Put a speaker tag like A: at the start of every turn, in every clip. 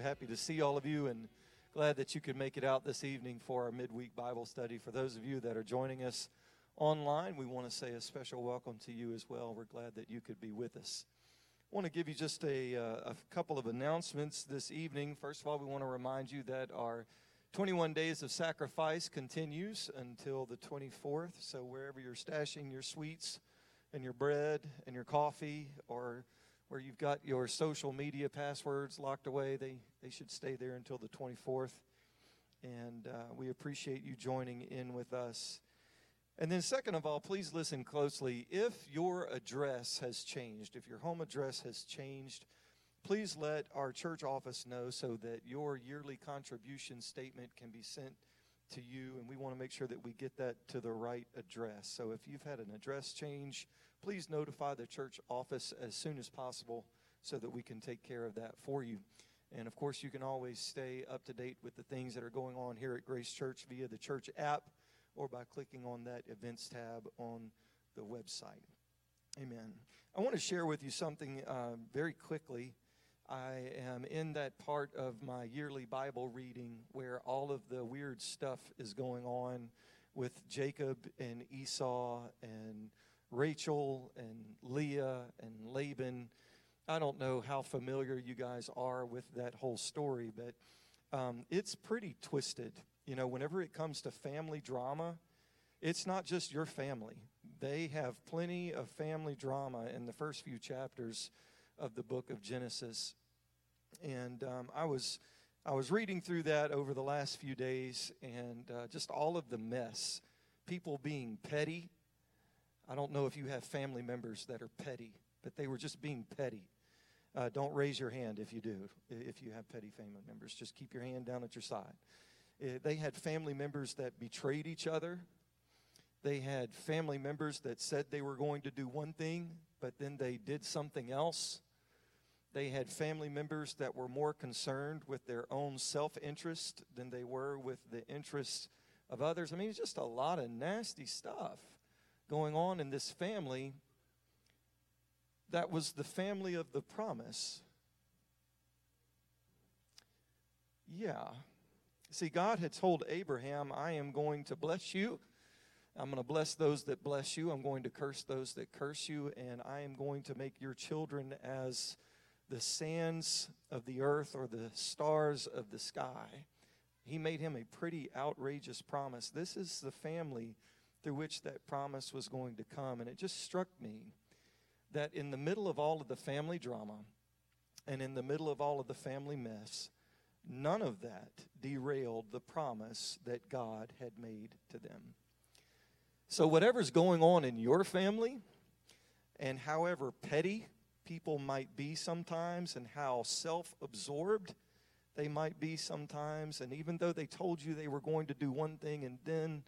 A: happy to see all of you and glad that you could make it out this evening for our midweek Bible study. For those of you that are joining us online, we want to say a special welcome to you as well. We're glad that you could be with us. I want to give you just a, uh, a couple of announcements this evening. First of all, we want to remind you that our 21 days of sacrifice continues until the 24th. So, wherever you're stashing your sweets and your bread and your coffee, or where you've got your social media passwords locked away, they, they should stay there until the 24th. And uh, we appreciate you joining in with us. And then, second of all, please listen closely. If your address has changed, if your home address has changed, please let our church office know so that your yearly contribution statement can be sent to you, and we want to make sure that we get that to the right address. So if you've had an address change, please notify the church office as soon as possible so that we can take care of that for you. And of course, you can always stay up to date with the things that are going on here at Grace Church via the church app or by clicking on that events tab on the website. Amen. I want to share with you something uh, very quickly. I am in that part of my yearly Bible reading where all of the weird stuff is going on with Jacob and Esau and Rachel and Leah and Laban. I don't know how familiar you guys are with that whole story, but um, it's pretty twisted. You know, whenever it comes to family drama, it's not just your family. They have plenty of family drama in the first few chapters of the book of Genesis. And um, I was I was reading through that over the last few days, and uh, just all of the mess, people being petty. I don't know if you have family members that are petty, but they were just being petty. Uh, don't raise your hand if you do, if you have petty family members. Just keep your hand down at your side. They had family members that betrayed each other. They had family members that said they were going to do one thing, but then they did something else. They had family members that were more concerned with their own self interest than they were with the interests of others. I mean, it's just a lot of nasty stuff going on in this family that was the family of the promise. Yeah. See, God had told Abraham, I am going to bless you. I'm going to bless those that bless you. I'm going to curse those that curse you. And I am going to make your children as the sands of the earth or the stars of the sky. He made him a pretty outrageous promise. This is the family through which that promise was going to come. And it just struck me that in the middle of all of the family drama and in the middle of all of the family mess, none of that derailed the promise that God had made to them. So, whatever's going on in your family, and however petty people might be sometimes and how self absorbed they might be sometimes. And even though they told you they were going to do one thing and then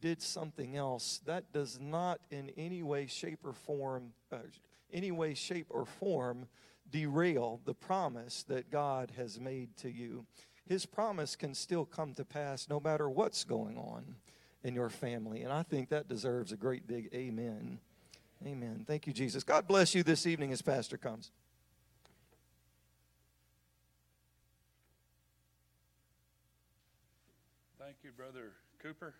A: did something else, that does not in any way, shape, or form, uh, any way, shape, or form derail the promise that God has made to you. His promise can still come to pass no matter what's going on in your family. And I think that deserves a great big amen. Amen. Thank you, Jesus. God bless you this evening as Pastor comes.
B: Thank you, Brother Cooper.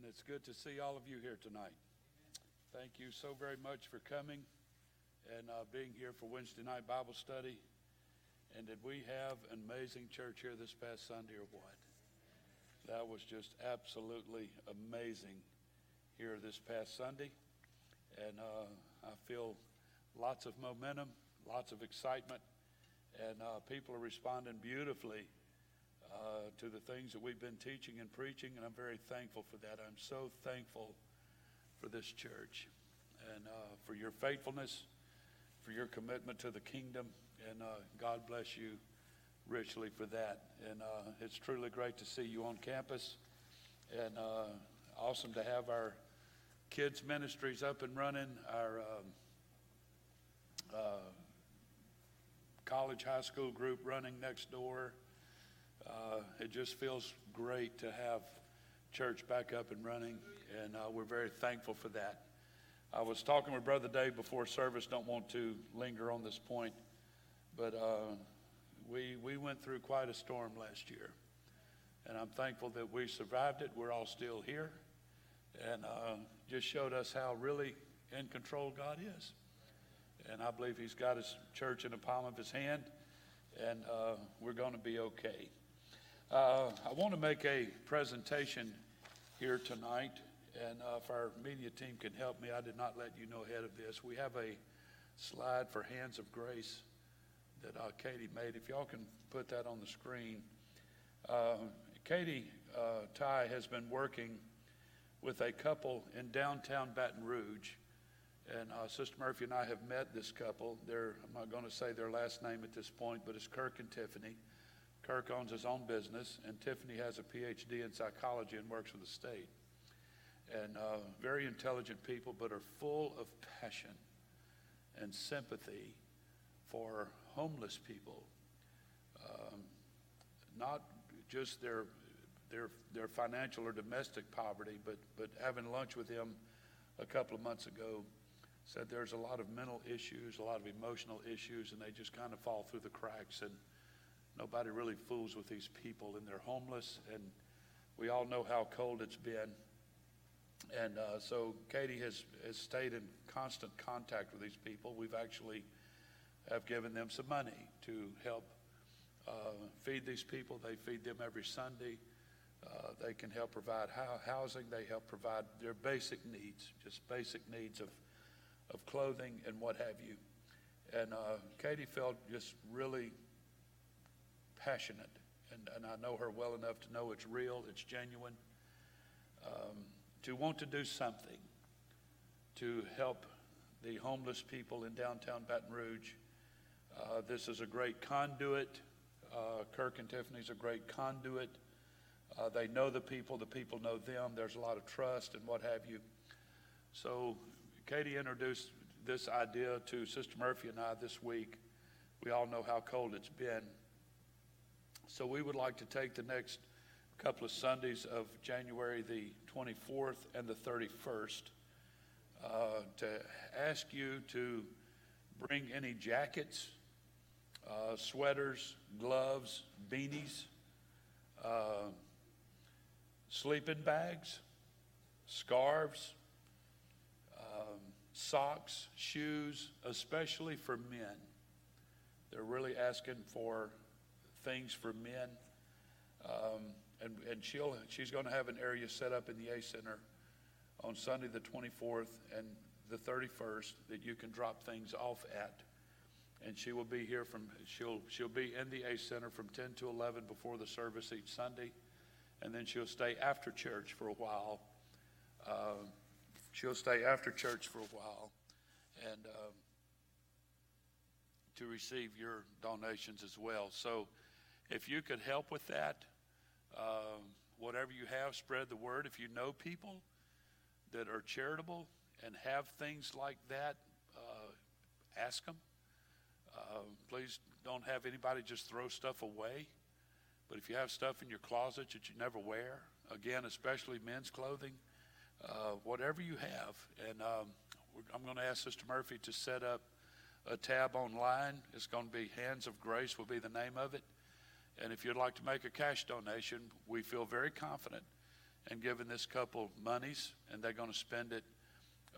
B: And it's good to see all of you here tonight. Thank you so very much for coming and uh, being here for Wednesday night Bible study. And did we have an amazing church here this past Sunday or what? That was just absolutely amazing here this past Sunday and uh, I feel lots of momentum, lots of excitement, and uh, people are responding beautifully uh, to the things that we've been teaching and preaching, and I'm very thankful for that. I'm so thankful for this church and uh, for your faithfulness, for your commitment to the kingdom, and uh, God bless you richly for that. And uh, it's truly great to see you on campus, and awesome to have our kids ministries up and running, our um, uh, college, high school group running next door. Uh, it just feels great to have church back up and running, and uh, we're very thankful for that. I was talking with Brother Dave before service, don't want to linger on this point, but uh, we went through quite a storm last year. And I'm thankful that we survived it. We're all still here. And uh, just showed us how really in control God is. And I believe He's got His church in the palm of His hand. And uh, we're going to be okay. Uh, I want to make a presentation here tonight. And uh, if our media team can help me, I did not let you know ahead of this. We have a slide for Hands of Grace that uh, Katie made. If y'all can put that on the screen. Uh, Katie uh, Ty has been working with a couple in downtown Baton Rouge. And uh, Sister Murphy and I have met this couple. They're, I'm not going to say their last name at this point, but it's Kirk and Tiffany. Kirk owns his own business, and Tiffany has a PhD in psychology and works for the state. And uh, very intelligent people, but are full of passion and sympathy for homeless people. Um, not just their, their, their financial or domestic poverty, but, but having lunch with them a couple of months ago said there's a lot of mental issues, a lot of emotional issues, and they just kind of fall through the cracks. And nobody really fools with these people, and they're homeless, and we all know how cold it's been. And uh, so Katie has, has stayed in constant contact with these people. We've actually have given them some money to help uh, feed these people. They feed them every Sunday. Uh, they can help provide housing. They help provide their basic needs, just basic needs of, of clothing and what have you. And uh, Katie felt just really passionate. And, and I know her well enough to know it's real, it's genuine. Um, to want to do something to help the homeless people in downtown Baton Rouge. Uh, this is a great conduit. Uh, Kirk and Tiffany's a great conduit. Uh, they know the people, the people know them. There's a lot of trust and what have you. So, Katie introduced this idea to Sister Murphy and I this week. We all know how cold it's been. So, we would like to take the next couple of Sundays of January the 24th and the 31st uh, to ask you to bring any jackets, uh, sweaters, gloves, beanies, uh, sleeping bags, scarves, um, socks, shoes, especially for men. They're really asking for things for men. Um, and, and she'll, she's going to have an area set up in the A Center on Sunday the 24th and the 31st that you can drop things off at. And she will be here from, she'll, she'll be in the A Center from 10 to 11 before the service each Sunday. And then she'll stay after church for a while. Uh, she'll stay after church for a while and uh, to receive your donations as well. So if you could help with that, um, whatever you have, spread the word. If you know people that are charitable and have things like that, uh, ask them. Uh, please don't have anybody just throw stuff away. But if you have stuff in your closet that you never wear, again, especially men's clothing, uh, whatever you have, and um, I'm going to ask Sister Murphy to set up a tab online. It's going to be Hands of Grace, will be the name of it. And if you'd like to make a cash donation, we feel very confident in giving this couple monies, and they're going to spend it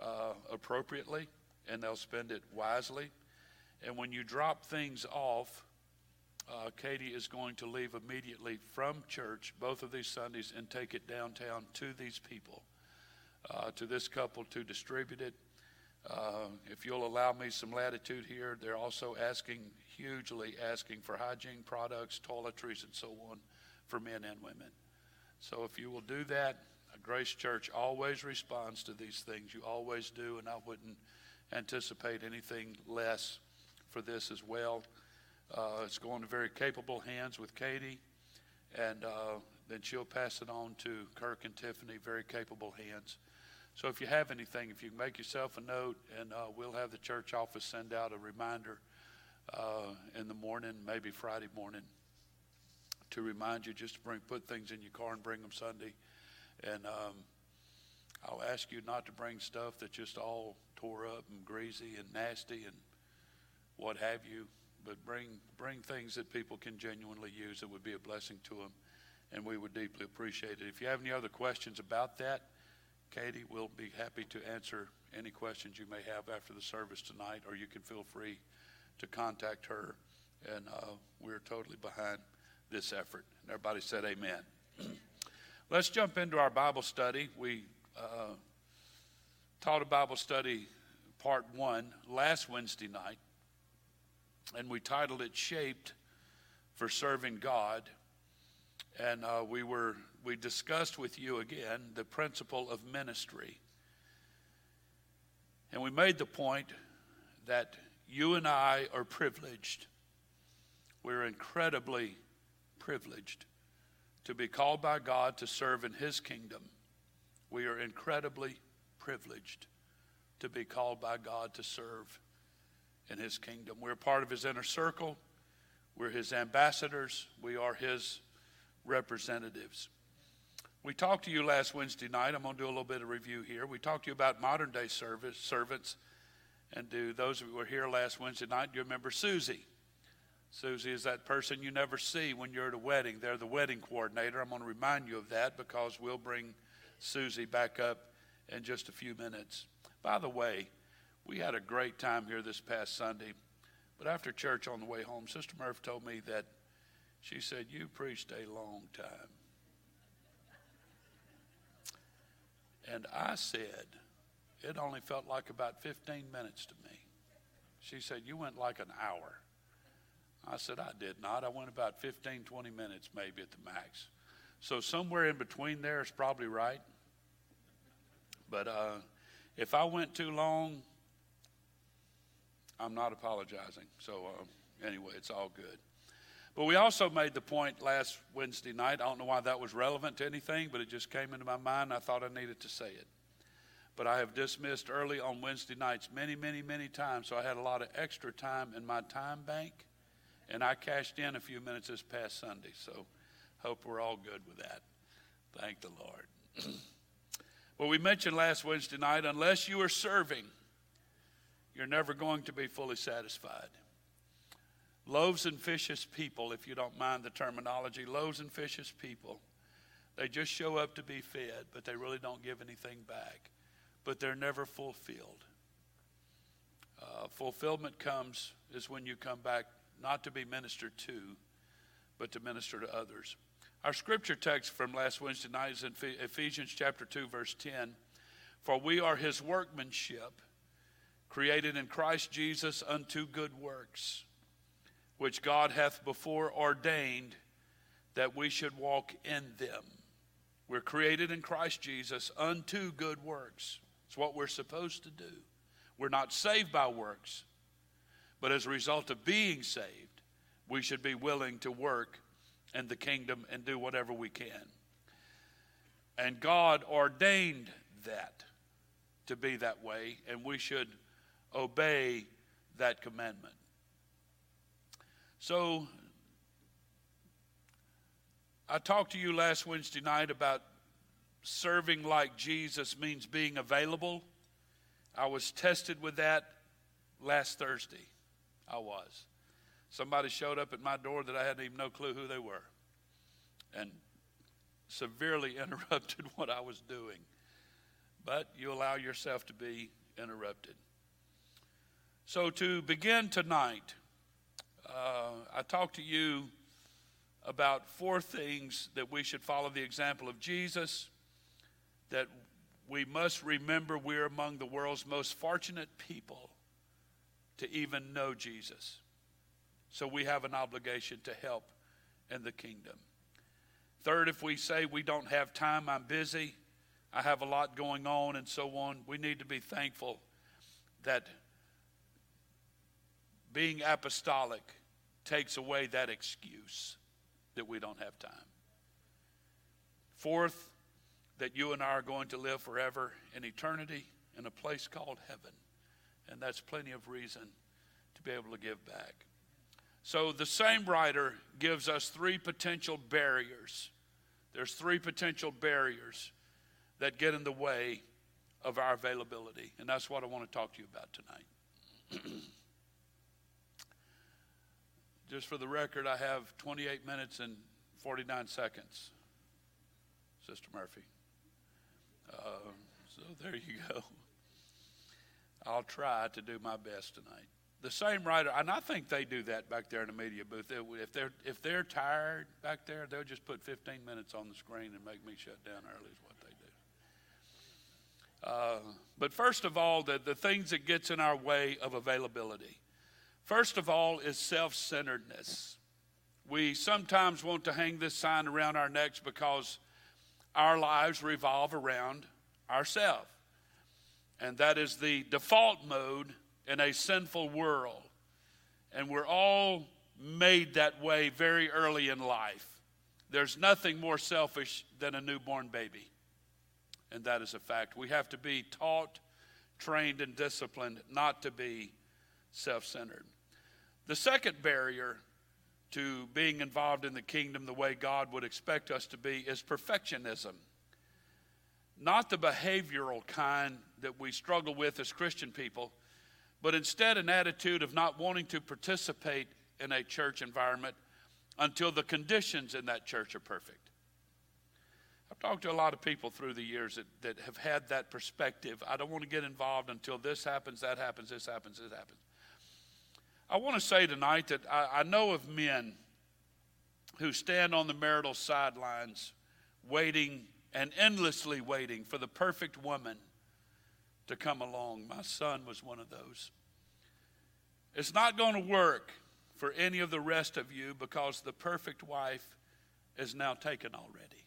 B: uh, appropriately and they'll spend it wisely. And when you drop things off, uh, Katie is going to leave immediately from church both of these Sundays and take it downtown to these people, uh, to this couple to distribute it. Uh, if you'll allow me some latitude here, they're also asking, hugely asking for hygiene products, toiletries, and so on for men and women. So if you will do that, Grace Church always responds to these things. You always do, and I wouldn't anticipate anything less for this as well. Uh, it's going to very capable hands with Katie, and uh, then she'll pass it on to Kirk and Tiffany, very capable hands. So if you have anything, if you make yourself a note, and uh, we'll have the church office send out a reminder uh, in the morning, maybe Friday morning, to remind you just to bring put things in your car and bring them Sunday. And um, I'll ask you not to bring stuff that's just all tore up and greasy and nasty and what have you. but bring bring things that people can genuinely use that would be a blessing to them, and we would deeply appreciate it. If you have any other questions about that, Katie we'll be happy to answer any questions you may have after the service tonight, or you can feel free to contact her. And uh, we're totally behind this effort. And everybody said, "Amen." Let's jump into our Bible study. We uh, taught a Bible study part one last Wednesday night, and we titled it "Shaped for Serving God." And uh, we were we discussed with you again the principle of ministry. And we made the point that you and I are privileged. We're incredibly privileged to be called by God to serve in His kingdom. We are incredibly privileged to be called by God to serve in His kingdom. We're part of His inner circle, we're His ambassadors, we are His representatives. We talked to you last Wednesday night. I'm going to do a little bit of review here. We talked to you about modern day service, servants. And do those of you who were here last Wednesday night, you remember Susie? Susie is that person you never see when you're at a wedding. They're the wedding coordinator. I'm going to remind you of that because we'll bring Susie back up in just a few minutes. By the way, we had a great time here this past Sunday. But after church on the way home, Sister Murph told me that she said, You preached a long time. And I said, it only felt like about 15 minutes to me. She said, You went like an hour. I said, I did not. I went about 15, 20 minutes maybe at the max. So somewhere in between there is probably right. But uh, if I went too long, I'm not apologizing. So uh, anyway, it's all good. But we also made the point last Wednesday night. I don't know why that was relevant to anything, but it just came into my mind. I thought I needed to say it. But I have dismissed early on Wednesday nights many, many, many times, so I had a lot of extra time in my time bank, and I cashed in a few minutes this past Sunday. So hope we're all good with that. Thank the Lord. well, we mentioned last Wednesday night unless you are serving, you're never going to be fully satisfied. Loaves and fishes people, if you don't mind the terminology, loaves and fishes people. They just show up to be fed, but they really don't give anything back. But they're never fulfilled. Uh, fulfillment comes is when you come back not to be ministered to, but to minister to others. Our scripture text from last Wednesday night is in Ephesians chapter 2, verse 10. For we are his workmanship, created in Christ Jesus unto good works which God hath before ordained that we should walk in them. We're created in Christ Jesus unto good works. It's what we're supposed to do. We're not saved by works, but as a result of being saved, we should be willing to work in the kingdom and do whatever we can. And God ordained that to be that way, and we should obey that commandment. So, I talked to you last Wednesday night about serving like Jesus means being available. I was tested with that last Thursday. I was. Somebody showed up at my door that I hadn't even no clue who they were and severely interrupted what I was doing. But you allow yourself to be interrupted. So, to begin tonight, uh, I talked to you about four things that we should follow the example of Jesus, that we must remember we're among the world's most fortunate people to even know Jesus. So we have an obligation to help in the kingdom. Third, if we say we don't have time, I'm busy, I have a lot going on, and so on, we need to be thankful that being apostolic takes away that excuse that we don't have time. Fourth, that you and I are going to live forever in eternity in a place called heaven. And that's plenty of reason to be able to give back. So the same writer gives us three potential barriers. There's three potential barriers that get in the way of our availability. And that's what I want to talk to you about tonight. just for the record, I have 28 minutes and 49 seconds, Sister Murphy. Uh, so there you go. I'll try to do my best tonight. The same writer, and I think they do that back there in the media booth. If they're if they're tired back there, they'll just put 15 minutes on the screen and make me shut down early. Is what they do. Uh, but first of all, the, the things that gets in our way of availability. First of all is self-centeredness. We sometimes want to hang this sign around our necks because our lives revolve around ourselves. And that is the default mode in a sinful world. And we're all made that way very early in life. There's nothing more selfish than a newborn baby. And that is a fact. We have to be taught, trained, and disciplined not to be self centered. The second barrier to being involved in the kingdom the way God would expect us to be is perfectionism. Not the behavioral kind that we struggle with as Christian people, but instead an attitude of not wanting to participate in a church environment until the conditions in that church are perfect. I've talked to a lot of people through the years that, that have had that perspective. I don't want to get involved until this happens, that happens, this happens, this happens. I want to say tonight that I, I know of men who stand on the marital sidelines waiting and endlessly waiting for the perfect woman to come along. My son was one of those. It's not going to work for any of the rest of you because the perfect wife is now taken already.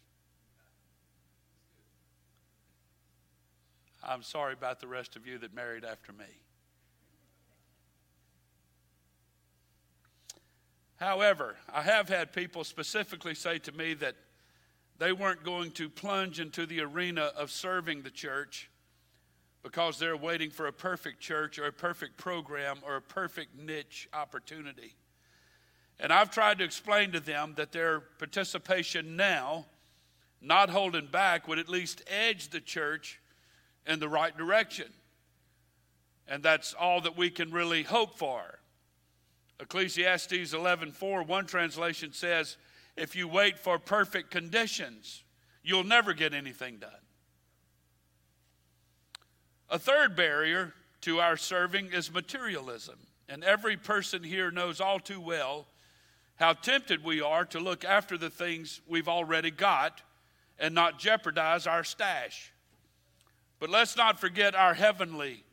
B: I'm sorry about the rest of you that married after me. However, I have had people specifically say to me that they weren't going to plunge into the arena of serving the church because they're waiting for a perfect church or a perfect program or a perfect niche opportunity. And I've tried to explain to them that their participation now, not holding back, would at least edge the church in the right direction. And that's all that we can really hope for. Ecclesiastes 11:4 one translation says if you wait for perfect conditions you'll never get anything done. A third barrier to our serving is materialism. And every person here knows all too well how tempted we are to look after the things we've already got and not jeopardize our stash. But let's not forget our heavenly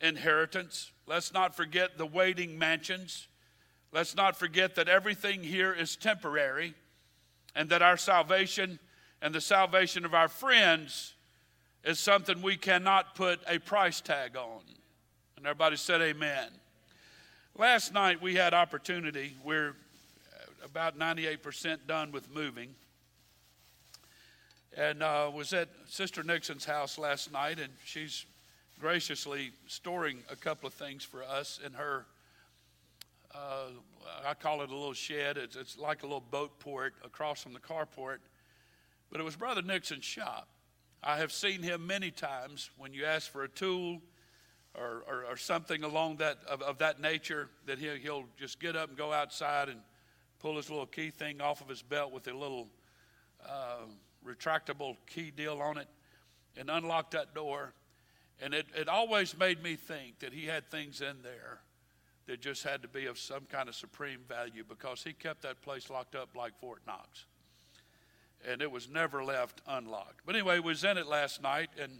B: inheritance. Let's not forget the waiting mansions Let's not forget that everything here is temporary and that our salvation and the salvation of our friends is something we cannot put a price tag on. And everybody said amen. Last night we had opportunity. We're about 98% done with moving. And uh, was at Sister Nixon's house last night, and she's graciously storing a couple of things for us in her uh, I call it a little shed. It's, it's like a little boat port across from the carport. But it was Brother Nixon's shop. I have seen him many times when you ask for a tool or, or, or something along that of, of, that nature, that he'll, he'll just get up and go outside and pull his little key thing off of his belt with a little uh, retractable key deal on it and unlock that door. And it, it always made me think that he had things in there that just had to be of some kind of supreme value because he kept that place locked up like Fort Knox. And it was never left unlocked. But anyway, was in it last night and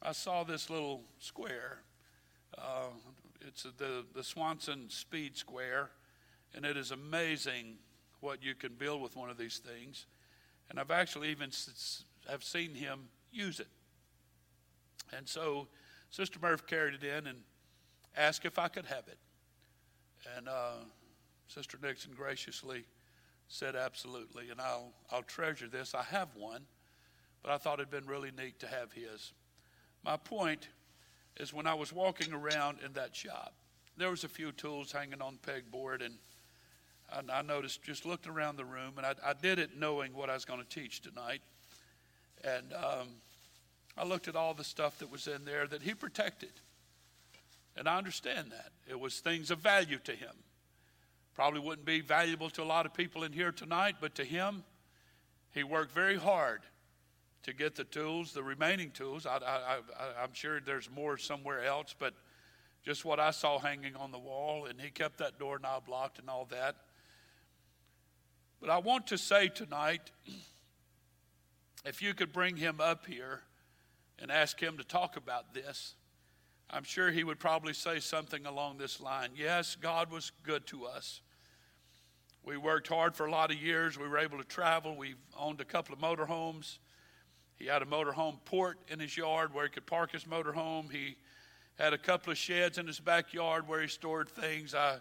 B: I saw this little square. Uh, it's the, the Swanson Speed Square, and it is amazing what you can build with one of these things. And I've actually even have seen him use it. And so Sister Murph carried it in and asked if I could have it. And uh, Sister Nixon graciously said, absolutely. And I'll, I'll treasure this. I have one, but I thought it'd been really neat to have his. My point is when I was walking around in that shop, there was a few tools hanging on pegboard, and I, I noticed, just looked around the room, and I, I, did it knowing what I was going to teach tonight. And um, I looked at all the stuff that was in there that he protected. And I understand that. It was things of value to him. Probably wouldn't be valuable to a lot of people in here tonight, but to him, he worked very hard to get the tools, the remaining tools. I, am sure there's more somewhere else, but just what I saw hanging on the wall, and he kept that doorknob locked and all that. But I want to say tonight, if you could bring him up here and ask him to talk about this, I'm sure he would probably say something along this line. Yes, God was good to us. We worked hard for a lot of years. We were able to travel. We owned a couple of motorhomes. He had a motorhome port in his yard where he could park his motorhome. He had a couple of sheds in his backyard where he stored things. I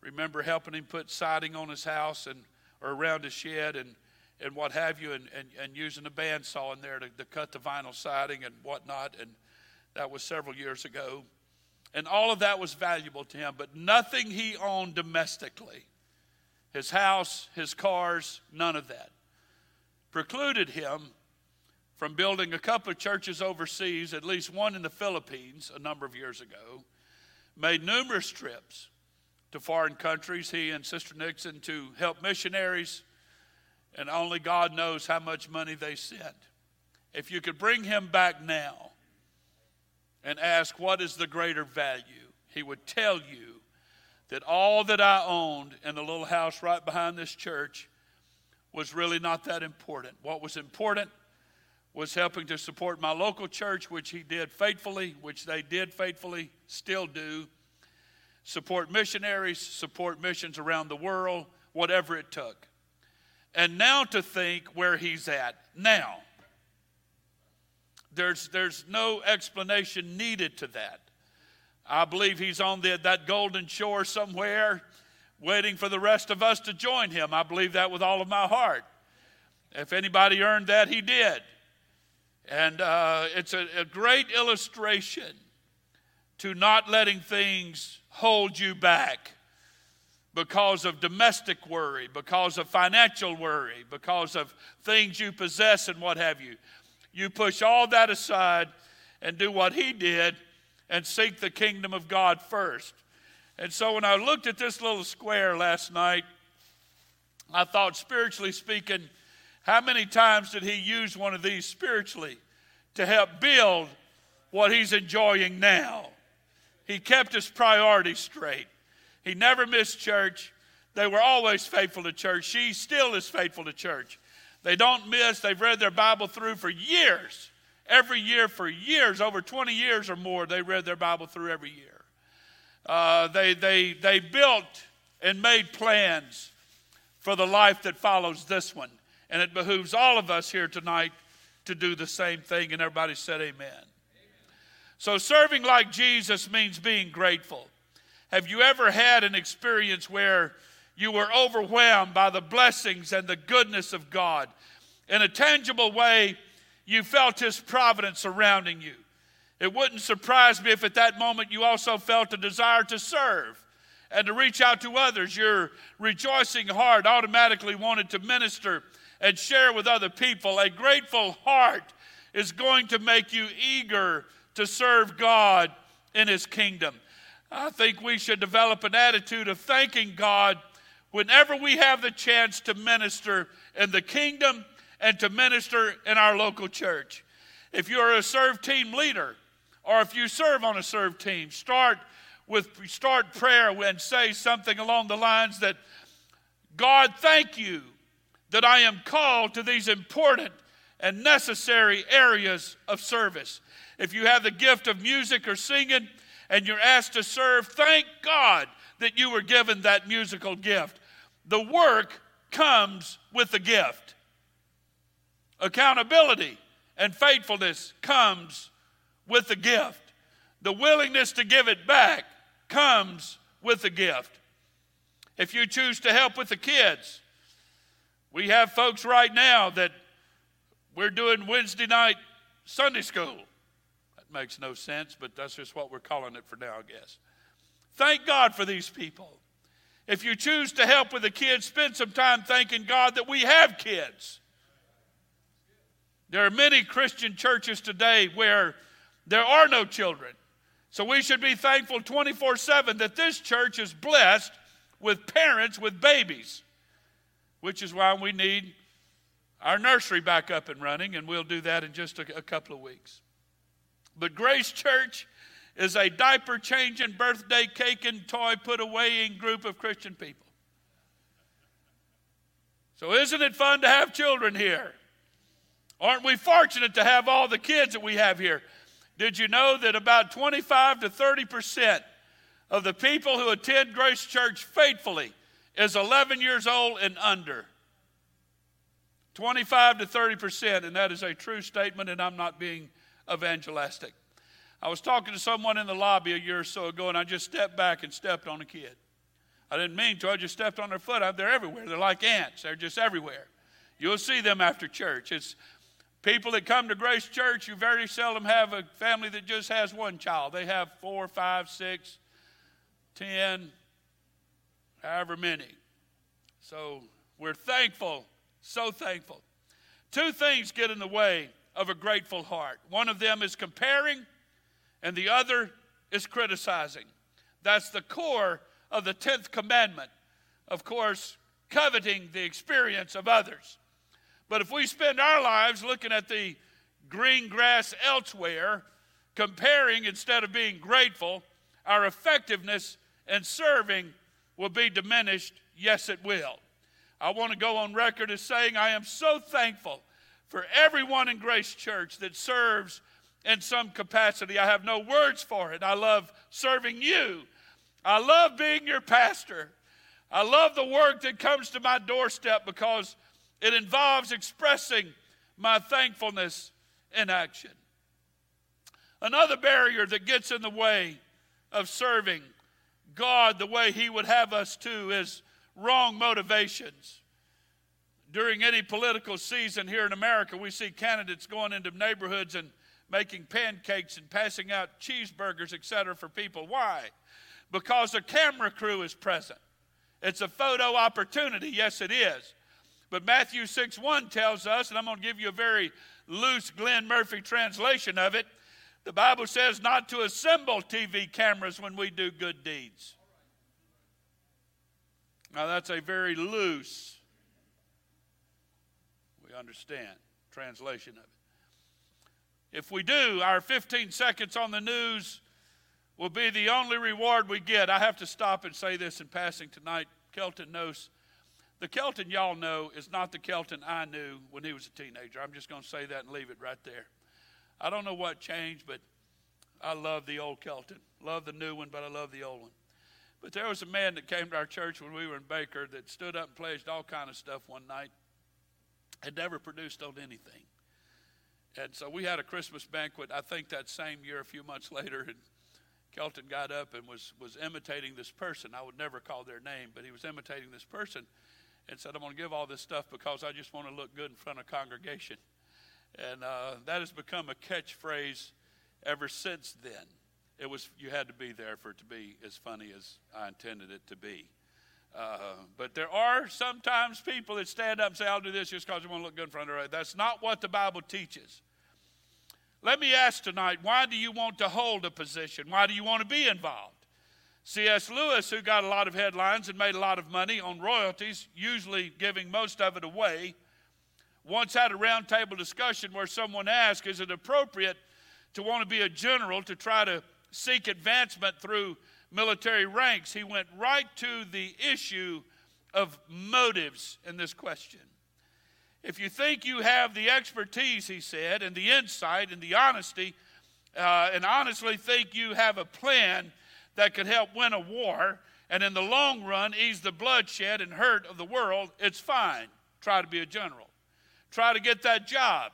B: remember helping him put siding on his house and or around his shed and, and what have you, and, and, and using a bandsaw in there to, to cut the vinyl siding and whatnot. And that was several years ago. And all of that was valuable to him, but nothing he owned domestically his house, his cars, none of that precluded him from building a couple of churches overseas, at least one in the Philippines a number of years ago, made numerous trips to foreign countries, he and Sister Nixon, to help missionaries, and only God knows how much money they sent. If you could bring him back now and ask, What is the greater value? he would tell you that all that I owned in the little house right behind this church was really not that important. What was important was helping to support my local church, which he did faithfully, which they did faithfully, still do. Support missionaries, support missions around the world, whatever it took. And now to think where he's at now. There's, there's no explanation needed to that. I believe he's on the, that golden shore somewhere waiting for the rest of us to join him. I believe that with all of my heart. If anybody earned that, he did. And uh, it's a, a great illustration to not letting things hold you back because of domestic worry, because of financial worry, because of things you possess and what have you. You push all that aside and do what he did and seek the kingdom of God first. And so when I looked at this little square last night, I thought, spiritually speaking, how many times did he use one of these spiritually to help build what he's enjoying now? He kept his priorities straight. He never missed church. They were always faithful to church. She still is faithful to church. They don't miss, they've read their Bible through for years. Every year for years, over 20 years or more, they read their Bible through every year. Uh, they, they, they built and made plans for the life that follows this one. And it behooves all of us here tonight to do the same thing. And everybody said, Amen. amen. So, serving like Jesus means being grateful. Have you ever had an experience where you were overwhelmed by the blessings and the goodness of God? In a tangible way, you felt His providence surrounding you. It wouldn't surprise me if at that moment you also felt a desire to serve and to reach out to others. Your rejoicing heart automatically wanted to minister and share with other people. A grateful heart is going to make you eager to serve God in His kingdom. I think we should develop an attitude of thanking God whenever we have the chance to minister in the kingdom and to minister in our local church. If you're a serve team leader, or if you serve on a serve team, start with start prayer and say something along the lines that God, thank you that I am called to these important and necessary areas of service. If you have the gift of music or singing and you're asked to serve, thank God that you were given that musical gift. The work comes with the gift. Accountability and faithfulness comes with the gift. The willingness to give it back comes with the gift. If you choose to help with the kids, we have folks right now that we're doing Wednesday night Sunday school. That makes no sense, but that's just what we're calling it for now, I guess. Thank God for these people. If you choose to help with the kids, spend some time thanking God that we have kids. There are many Christian churches today where there are no children. So we should be thankful 24 7 that this church is blessed with parents with babies, which is why we need our nursery back up and running, and we'll do that in just a, a couple of weeks. But Grace Church is a diaper changing, birthday cake and toy put away in group of Christian people. So, isn't it fun to have children here? Aren't we fortunate to have all the kids that we have here? Did you know that about 25 to 30 percent of the people who attend Grace Church faithfully is 11 years old and under? 25 to 30 percent, and that is a true statement, and I'm not being evangelistic. I was talking to someone in the lobby a year or so ago, and I just stepped back and stepped on a kid. I didn't mean to, I just stepped on their foot. They're everywhere. They're like ants, they're just everywhere. You'll see them after church. It's people that come to Grace Church, you very seldom have a family that just has one child. They have four, five, six, ten, however many. So we're thankful, so thankful. Two things get in the way of a grateful heart. One of them is comparing, and the other is criticizing. That's the core of the 10th commandment. Of course, coveting the experience of others. But if we spend our lives looking at the green grass elsewhere, comparing instead of being grateful, our effectiveness in serving will be diminished. Yes, it will. I want to go on record as saying I am so thankful for everyone in Grace Church that serves in some capacity. I have no words for it. I love serving you. I love being your pastor. I love the work that comes to my doorstep because it involves expressing my thankfulness in action. Another barrier that gets in the way of serving God the way He would have us to is wrong motivations. During any political season here in America, we see candidates going into neighborhoods and making pancakes and passing out cheeseburgers, etc., for people. Why? Because a camera crew is present. It's a photo opportunity. Yes, it is. But Matthew 6 1 tells us, and I'm going to give you a very loose Glenn Murphy translation of it. The Bible says not to assemble TV cameras when we do good deeds. Now, that's a very loose, we understand, translation of it. If we do, our 15 seconds on the news will be the only reward we get. I have to stop and say this in passing tonight. Kelton knows. The Kelton y'all know is not the Kelton I knew when he was a teenager. I'm just going to say that and leave it right there. I don't know what changed, but I love the old Kelton. Love the new one, but I love the old one. But there was a man that came to our church when we were in Baker that stood up and pledged all kind of stuff one night. Had never produced on anything. And so we had a Christmas banquet, I think that same year, a few months later, and Kelton got up and was, was imitating this person. I would never call their name, but he was imitating this person and said, I'm going to give all this stuff because I just want to look good in front of congregation. And uh, that has become a catchphrase ever since then. It was you had to be there for it to be as funny as I intended it to be. Uh, but there are sometimes people that stand up and say, I'll do this just because I want to look good in front of the That's not what the Bible teaches. Let me ask tonight why do you want to hold a position? Why do you want to be involved? C.S. Lewis, who got a lot of headlines and made a lot of money on royalties, usually giving most of it away, once had a roundtable discussion where someone asked, Is it appropriate to want to be a general to try to seek advancement through military ranks? He went right to the issue of motives in this question. If you think you have the expertise, he said, and the insight and the honesty, uh, and honestly think you have a plan that could help win a war and in the long run ease the bloodshed and hurt of the world, it's fine. Try to be a general. Try to get that job.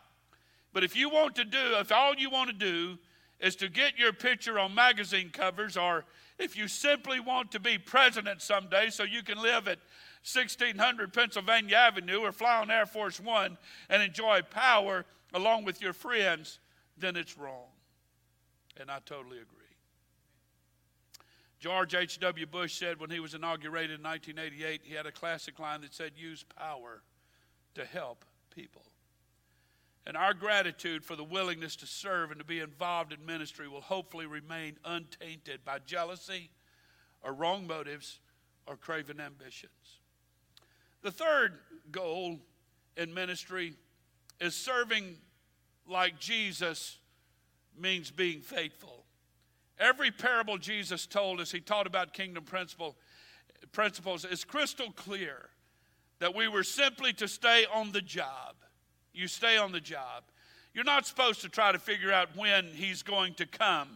B: But if you want to do, if all you want to do is to get your picture on magazine covers, or if you simply want to be president someday so you can live at 1600 Pennsylvania Avenue or fly on Air Force One and enjoy power along with your friends, then it's wrong. And I totally agree. George H.W. Bush said when he was inaugurated in 1988, he had a classic line that said, Use power to help people. And our gratitude for the willingness to serve and to be involved in ministry will hopefully remain untainted by jealousy or wrong motives or craven ambitions. The third goal in ministry is serving like Jesus means being faithful. Every parable Jesus told us, he taught about kingdom principle, principles, is crystal clear that we were simply to stay on the job. You stay on the job. You're not supposed to try to figure out when he's going to come.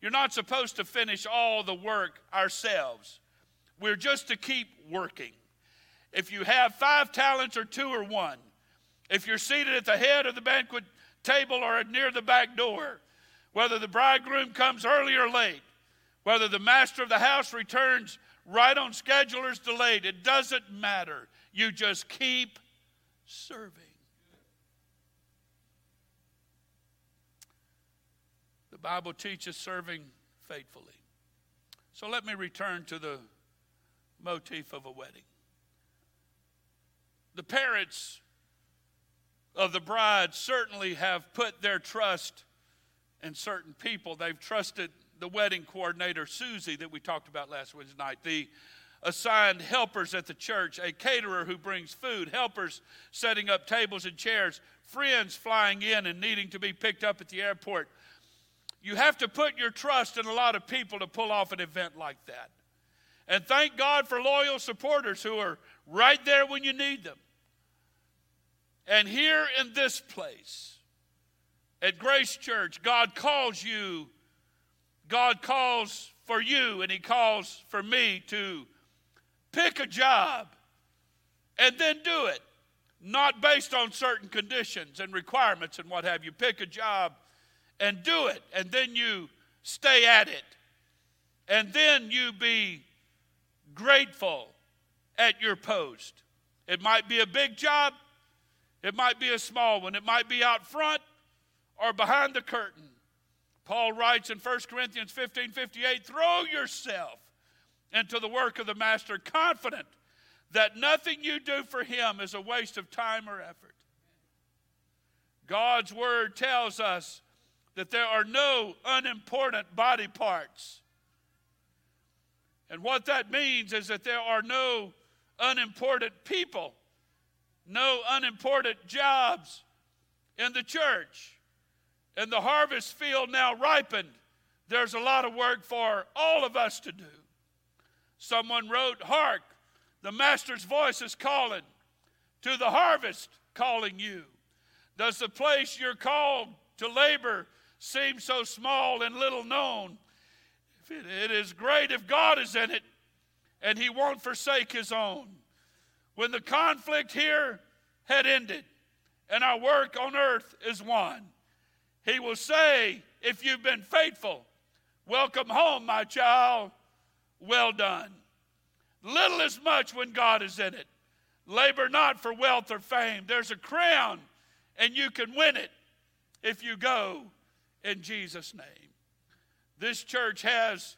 B: You're not supposed to finish all the work ourselves. We're just to keep working. If you have five talents or two or one, if you're seated at the head of the banquet table or near the back door, whether the bridegroom comes early or late, whether the master of the house returns right on schedule or is delayed, it doesn't matter. You just keep serving. The Bible teaches serving faithfully. So let me return to the motif of a wedding. The parents of the bride certainly have put their trust in certain people. They've trusted the wedding coordinator, Susie, that we talked about last Wednesday night, the assigned helpers at the church, a caterer who brings food, helpers setting up tables and chairs, friends flying in and needing to be picked up at the airport. You have to put your trust in a lot of people to pull off an event like that. And thank God for loyal supporters who are right there when you need them. And here in this place, at Grace Church, God calls you, God calls for you, and He calls for me to pick a job and then do it. Not based on certain conditions and requirements and what have you. Pick a job and do it, and then you stay at it. And then you be grateful at your post. It might be a big job, it might be a small one, it might be out front or behind the curtain. Paul writes in 1 Corinthians 15 58 throw yourself into the work of the master, confident that nothing you do for him is a waste of time or effort. God's word tells us that there are no unimportant body parts. And what that means is that there are no unimportant people, no unimportant jobs in the church. And the harvest field now ripened. There's a lot of work for all of us to do. Someone wrote, Hark, the Master's voice is calling to the harvest, calling you. Does the place you're called to labor seem so small and little known? It is great if God is in it and He won't forsake His own. When the conflict here had ended and our work on earth is won, He will say, If you've been faithful, welcome home, my child. Well done. Little is much when God is in it. Labor not for wealth or fame. There's a crown, and you can win it if you go in Jesus' name. This church has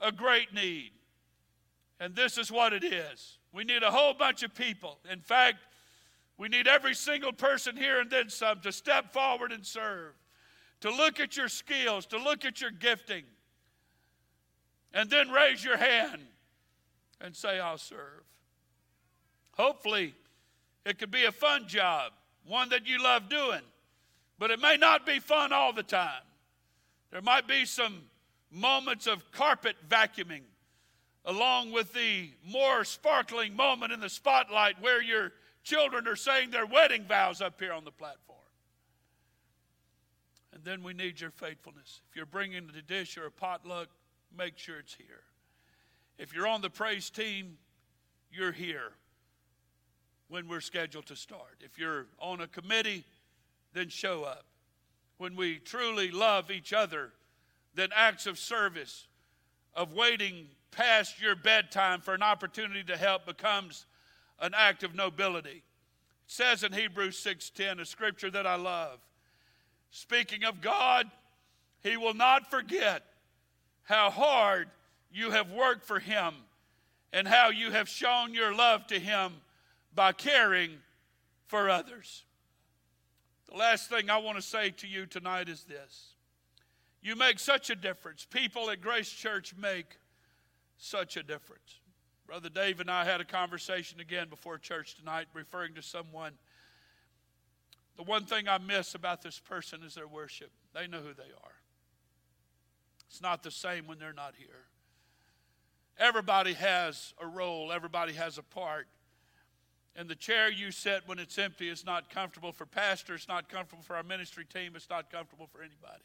B: a great need, and this is what it is. We need a whole bunch of people. In fact, we need every single person here and then some to step forward and serve, to look at your skills, to look at your gifting, and then raise your hand and say, I'll serve. Hopefully, it could be a fun job, one that you love doing, but it may not be fun all the time. There might be some moments of carpet vacuuming along with the more sparkling moment in the spotlight where your children are saying their wedding vows up here on the platform. And then we need your faithfulness. If you're bringing the dish or a potluck, make sure it's here. If you're on the praise team, you're here when we're scheduled to start. If you're on a committee, then show up. When we truly love each other, then acts of service, of waiting past your bedtime for an opportunity to help becomes an act of nobility. It says in Hebrews 6:10, a scripture that I love. Speaking of God, he will not forget how hard you have worked for him and how you have shown your love to him by caring for others. The last thing I want to say to you tonight is this you make such a difference. People at Grace Church make such a difference. Brother Dave and I had a conversation again before church tonight, referring to someone. The one thing I miss about this person is their worship. They know who they are. It's not the same when they're not here. Everybody has a role, everybody has a part. And the chair you sit when it's empty is not comfortable for pastor, it's not comfortable for our ministry team, it's not comfortable for anybody.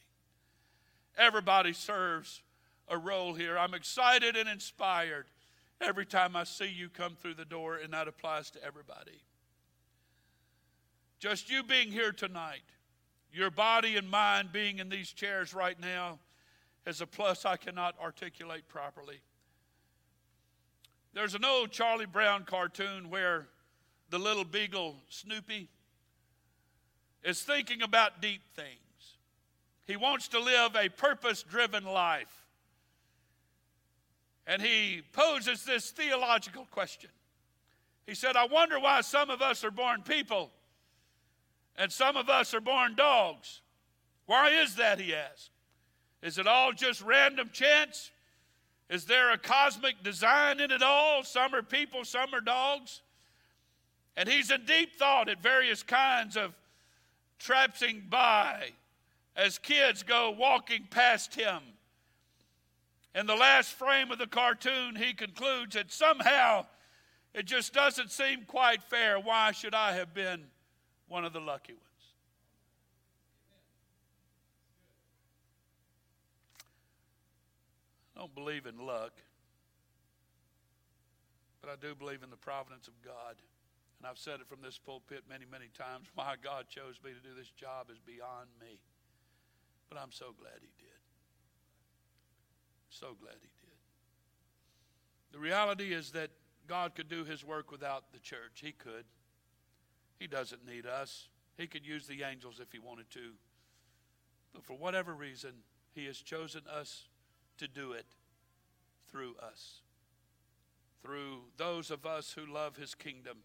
B: Everybody serves a role here. I'm excited and inspired every time I see you come through the door, and that applies to everybody. Just you being here tonight, your body and mind being in these chairs right now, is a plus I cannot articulate properly. There's an old Charlie Brown cartoon where the little beagle Snoopy is thinking about deep things. He wants to live a purpose driven life. And he poses this theological question. He said, I wonder why some of us are born people and some of us are born dogs. Why is that, he asked. Is it all just random chance? Is there a cosmic design in it all? Some are people, some are dogs. And he's in deep thought at various kinds of traipsing by as kids go walking past him. In the last frame of the cartoon, he concludes that somehow it just doesn't seem quite fair. Why should I have been one of the lucky ones? I don't believe in luck, but I do believe in the providence of God. And I've said it from this pulpit many, many times. Why God chose me to do this job is beyond me. But I'm so glad He did. So glad He did. The reality is that God could do His work without the church. He could. He doesn't need us. He could use the angels if He wanted to. But for whatever reason, He has chosen us to do it through us, through those of us who love His kingdom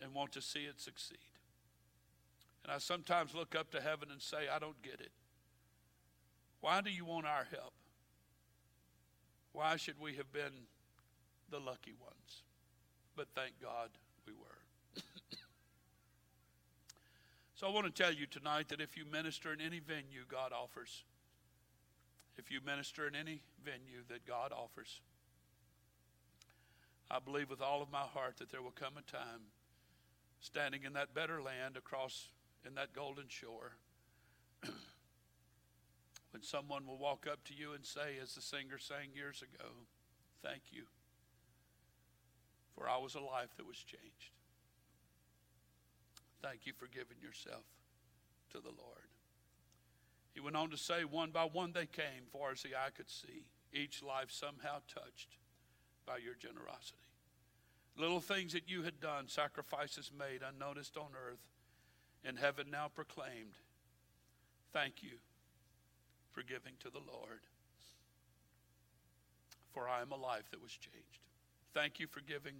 B: and want to see it succeed. And I sometimes look up to heaven and say, I don't get it. Why do you want our help? Why should we have been the lucky ones? But thank God we were. so I want to tell you tonight that if you minister in any venue God offers, if you minister in any venue that God offers, I believe with all of my heart that there will come a time standing in that better land across in that golden shore when someone will walk up to you and say, as the singer sang years ago, Thank you, for I was a life that was changed. Thank you for giving yourself to the Lord. He went on to say, One by one they came, far as the eye could see, each life somehow touched by your generosity. Little things that you had done, sacrifices made unnoticed on earth, in heaven now proclaimed. Thank you for giving to the Lord, for I am a life that was changed. Thank you for giving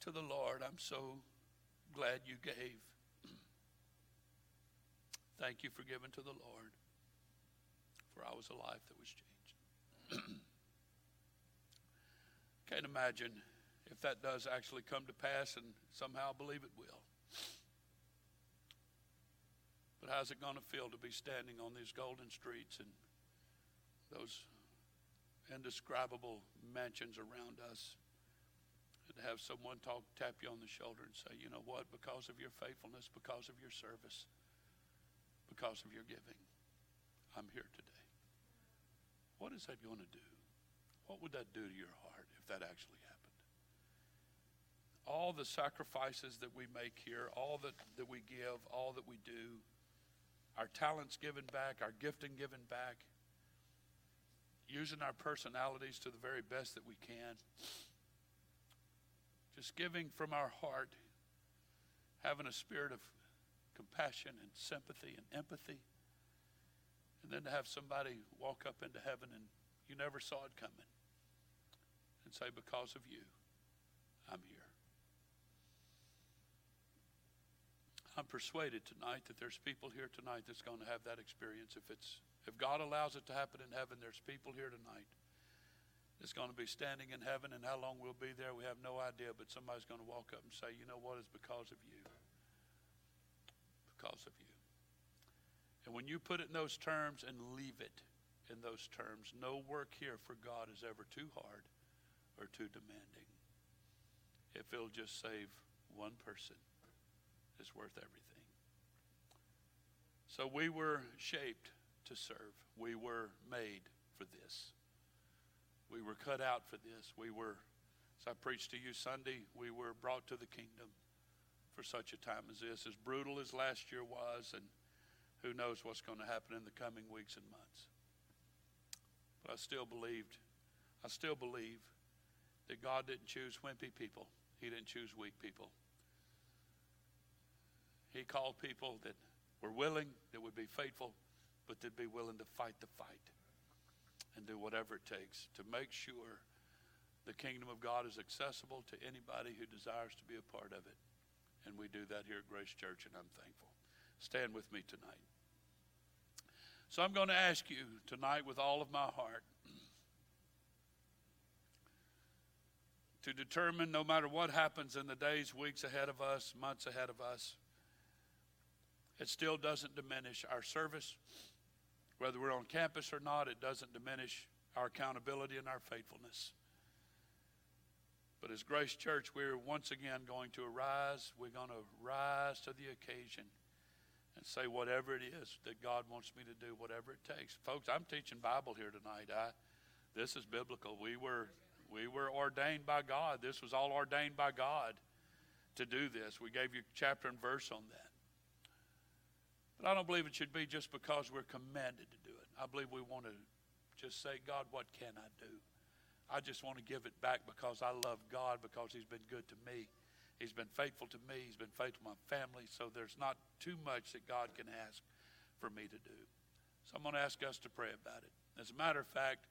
B: to the Lord. I'm so glad you gave. Thank you for giving to the Lord, for I was a life that was changed. Can't imagine if that does actually come to pass, and somehow believe it will. But how's it going to feel to be standing on these golden streets and those indescribable mansions around us? And have someone talk, tap you on the shoulder and say, you know what, because of your faithfulness, because of your service, because of your giving, I'm here today. What is that going to do? What would that do to your heart that actually happened? All the sacrifices that we make here, all that, that we give, all that we do, our talents given back, our gifting given back, using our personalities to the very best that we can, just giving from our heart, having a spirit of compassion and sympathy and empathy. And then to have somebody walk up into heaven and you never saw it coming and say, Because of you, I'm here. I'm persuaded tonight that there's people here tonight that's going to have that experience. If it's if God allows it to happen in heaven, there's people here tonight that's going to be standing in heaven, and how long we'll be there, we have no idea. But somebody's going to walk up and say, You know what? It's because of you. Because of you. And when you put it in those terms and leave it in those terms, no work here for God is ever too hard or too demanding. If it'll just save one person, it's worth everything. So we were shaped to serve. We were made for this. We were cut out for this. We were, as I preached to you Sunday, we were brought to the kingdom for such a time as this. As brutal as last year was, and who knows what's going to happen in the coming weeks and months. But I still believed, I still believe that God didn't choose wimpy people, He didn't choose weak people. He called people that were willing, that would be faithful, but that be willing to fight the fight and do whatever it takes to make sure the kingdom of God is accessible to anybody who desires to be a part of it. And we do that here at Grace Church, and I'm thankful. Stand with me tonight. So I'm going to ask you tonight with all of my heart to determine no matter what happens in the days, weeks ahead of us, months ahead of us, it still doesn't diminish our service whether we're on campus or not, it doesn't diminish our accountability and our faithfulness. But as Grace Church, we're once again going to arise. We're going to rise to the occasion and say whatever it is that God wants me to do, whatever it takes. Folks, I'm teaching Bible here tonight. I, this is biblical. We were, we were ordained by God. This was all ordained by God to do this. We gave you chapter and verse on that. But I don't believe it should be just because we're commanded to do it. I believe we want to just say, God, what can I do? I just want to give it back because I love God, because He's been good to me. He's been faithful to me. He's been faithful to my family. So there's not too much that God can ask for me to do. So I'm going to ask us to pray about it. As a matter of fact,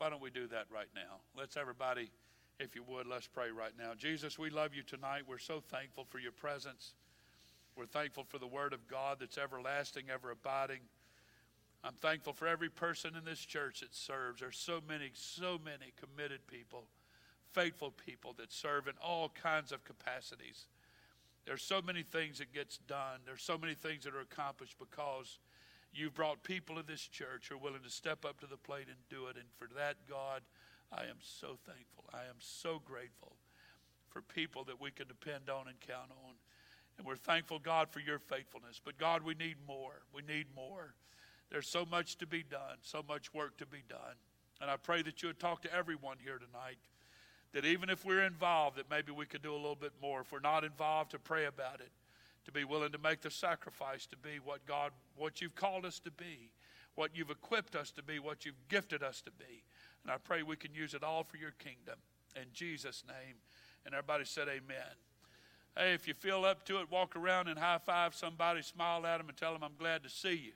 B: why don't we do that right now? Let's everybody, if you would, let's pray right now. Jesus, we love you tonight. We're so thankful for your presence. We're thankful for the Word of God that's everlasting, ever abiding. I'm thankful for every person in this church that serves. There's so many, so many committed people, faithful people that serve in all kinds of capacities. There's so many things that gets done. There's so many things that are accomplished because you've brought people to this church who are willing to step up to the plate and do it. And for that, God, I am so thankful. I am so grateful for people that we can depend on and count on. And we're thankful, God, for your faithfulness. But God, we need more. We need more. There's so much to be done, so much work to be done. And I pray that you would talk to everyone here tonight. That even if we're involved, that maybe we could do a little bit more. If we're not involved, to pray about it. To be willing to make the sacrifice to be what God, what you've called us to be, what you've equipped us to be, what you've gifted us to be. And I pray we can use it all for your kingdom. In Jesus' name. And everybody said, Amen. Hey, if you feel up to it, walk around and high five somebody, smile at them, and tell them, I'm glad to see you.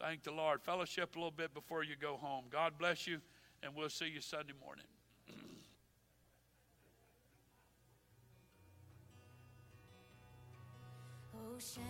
B: Thank the Lord. Fellowship a little bit before you go home. God bless you, and we'll see you Sunday morning.
C: 有谁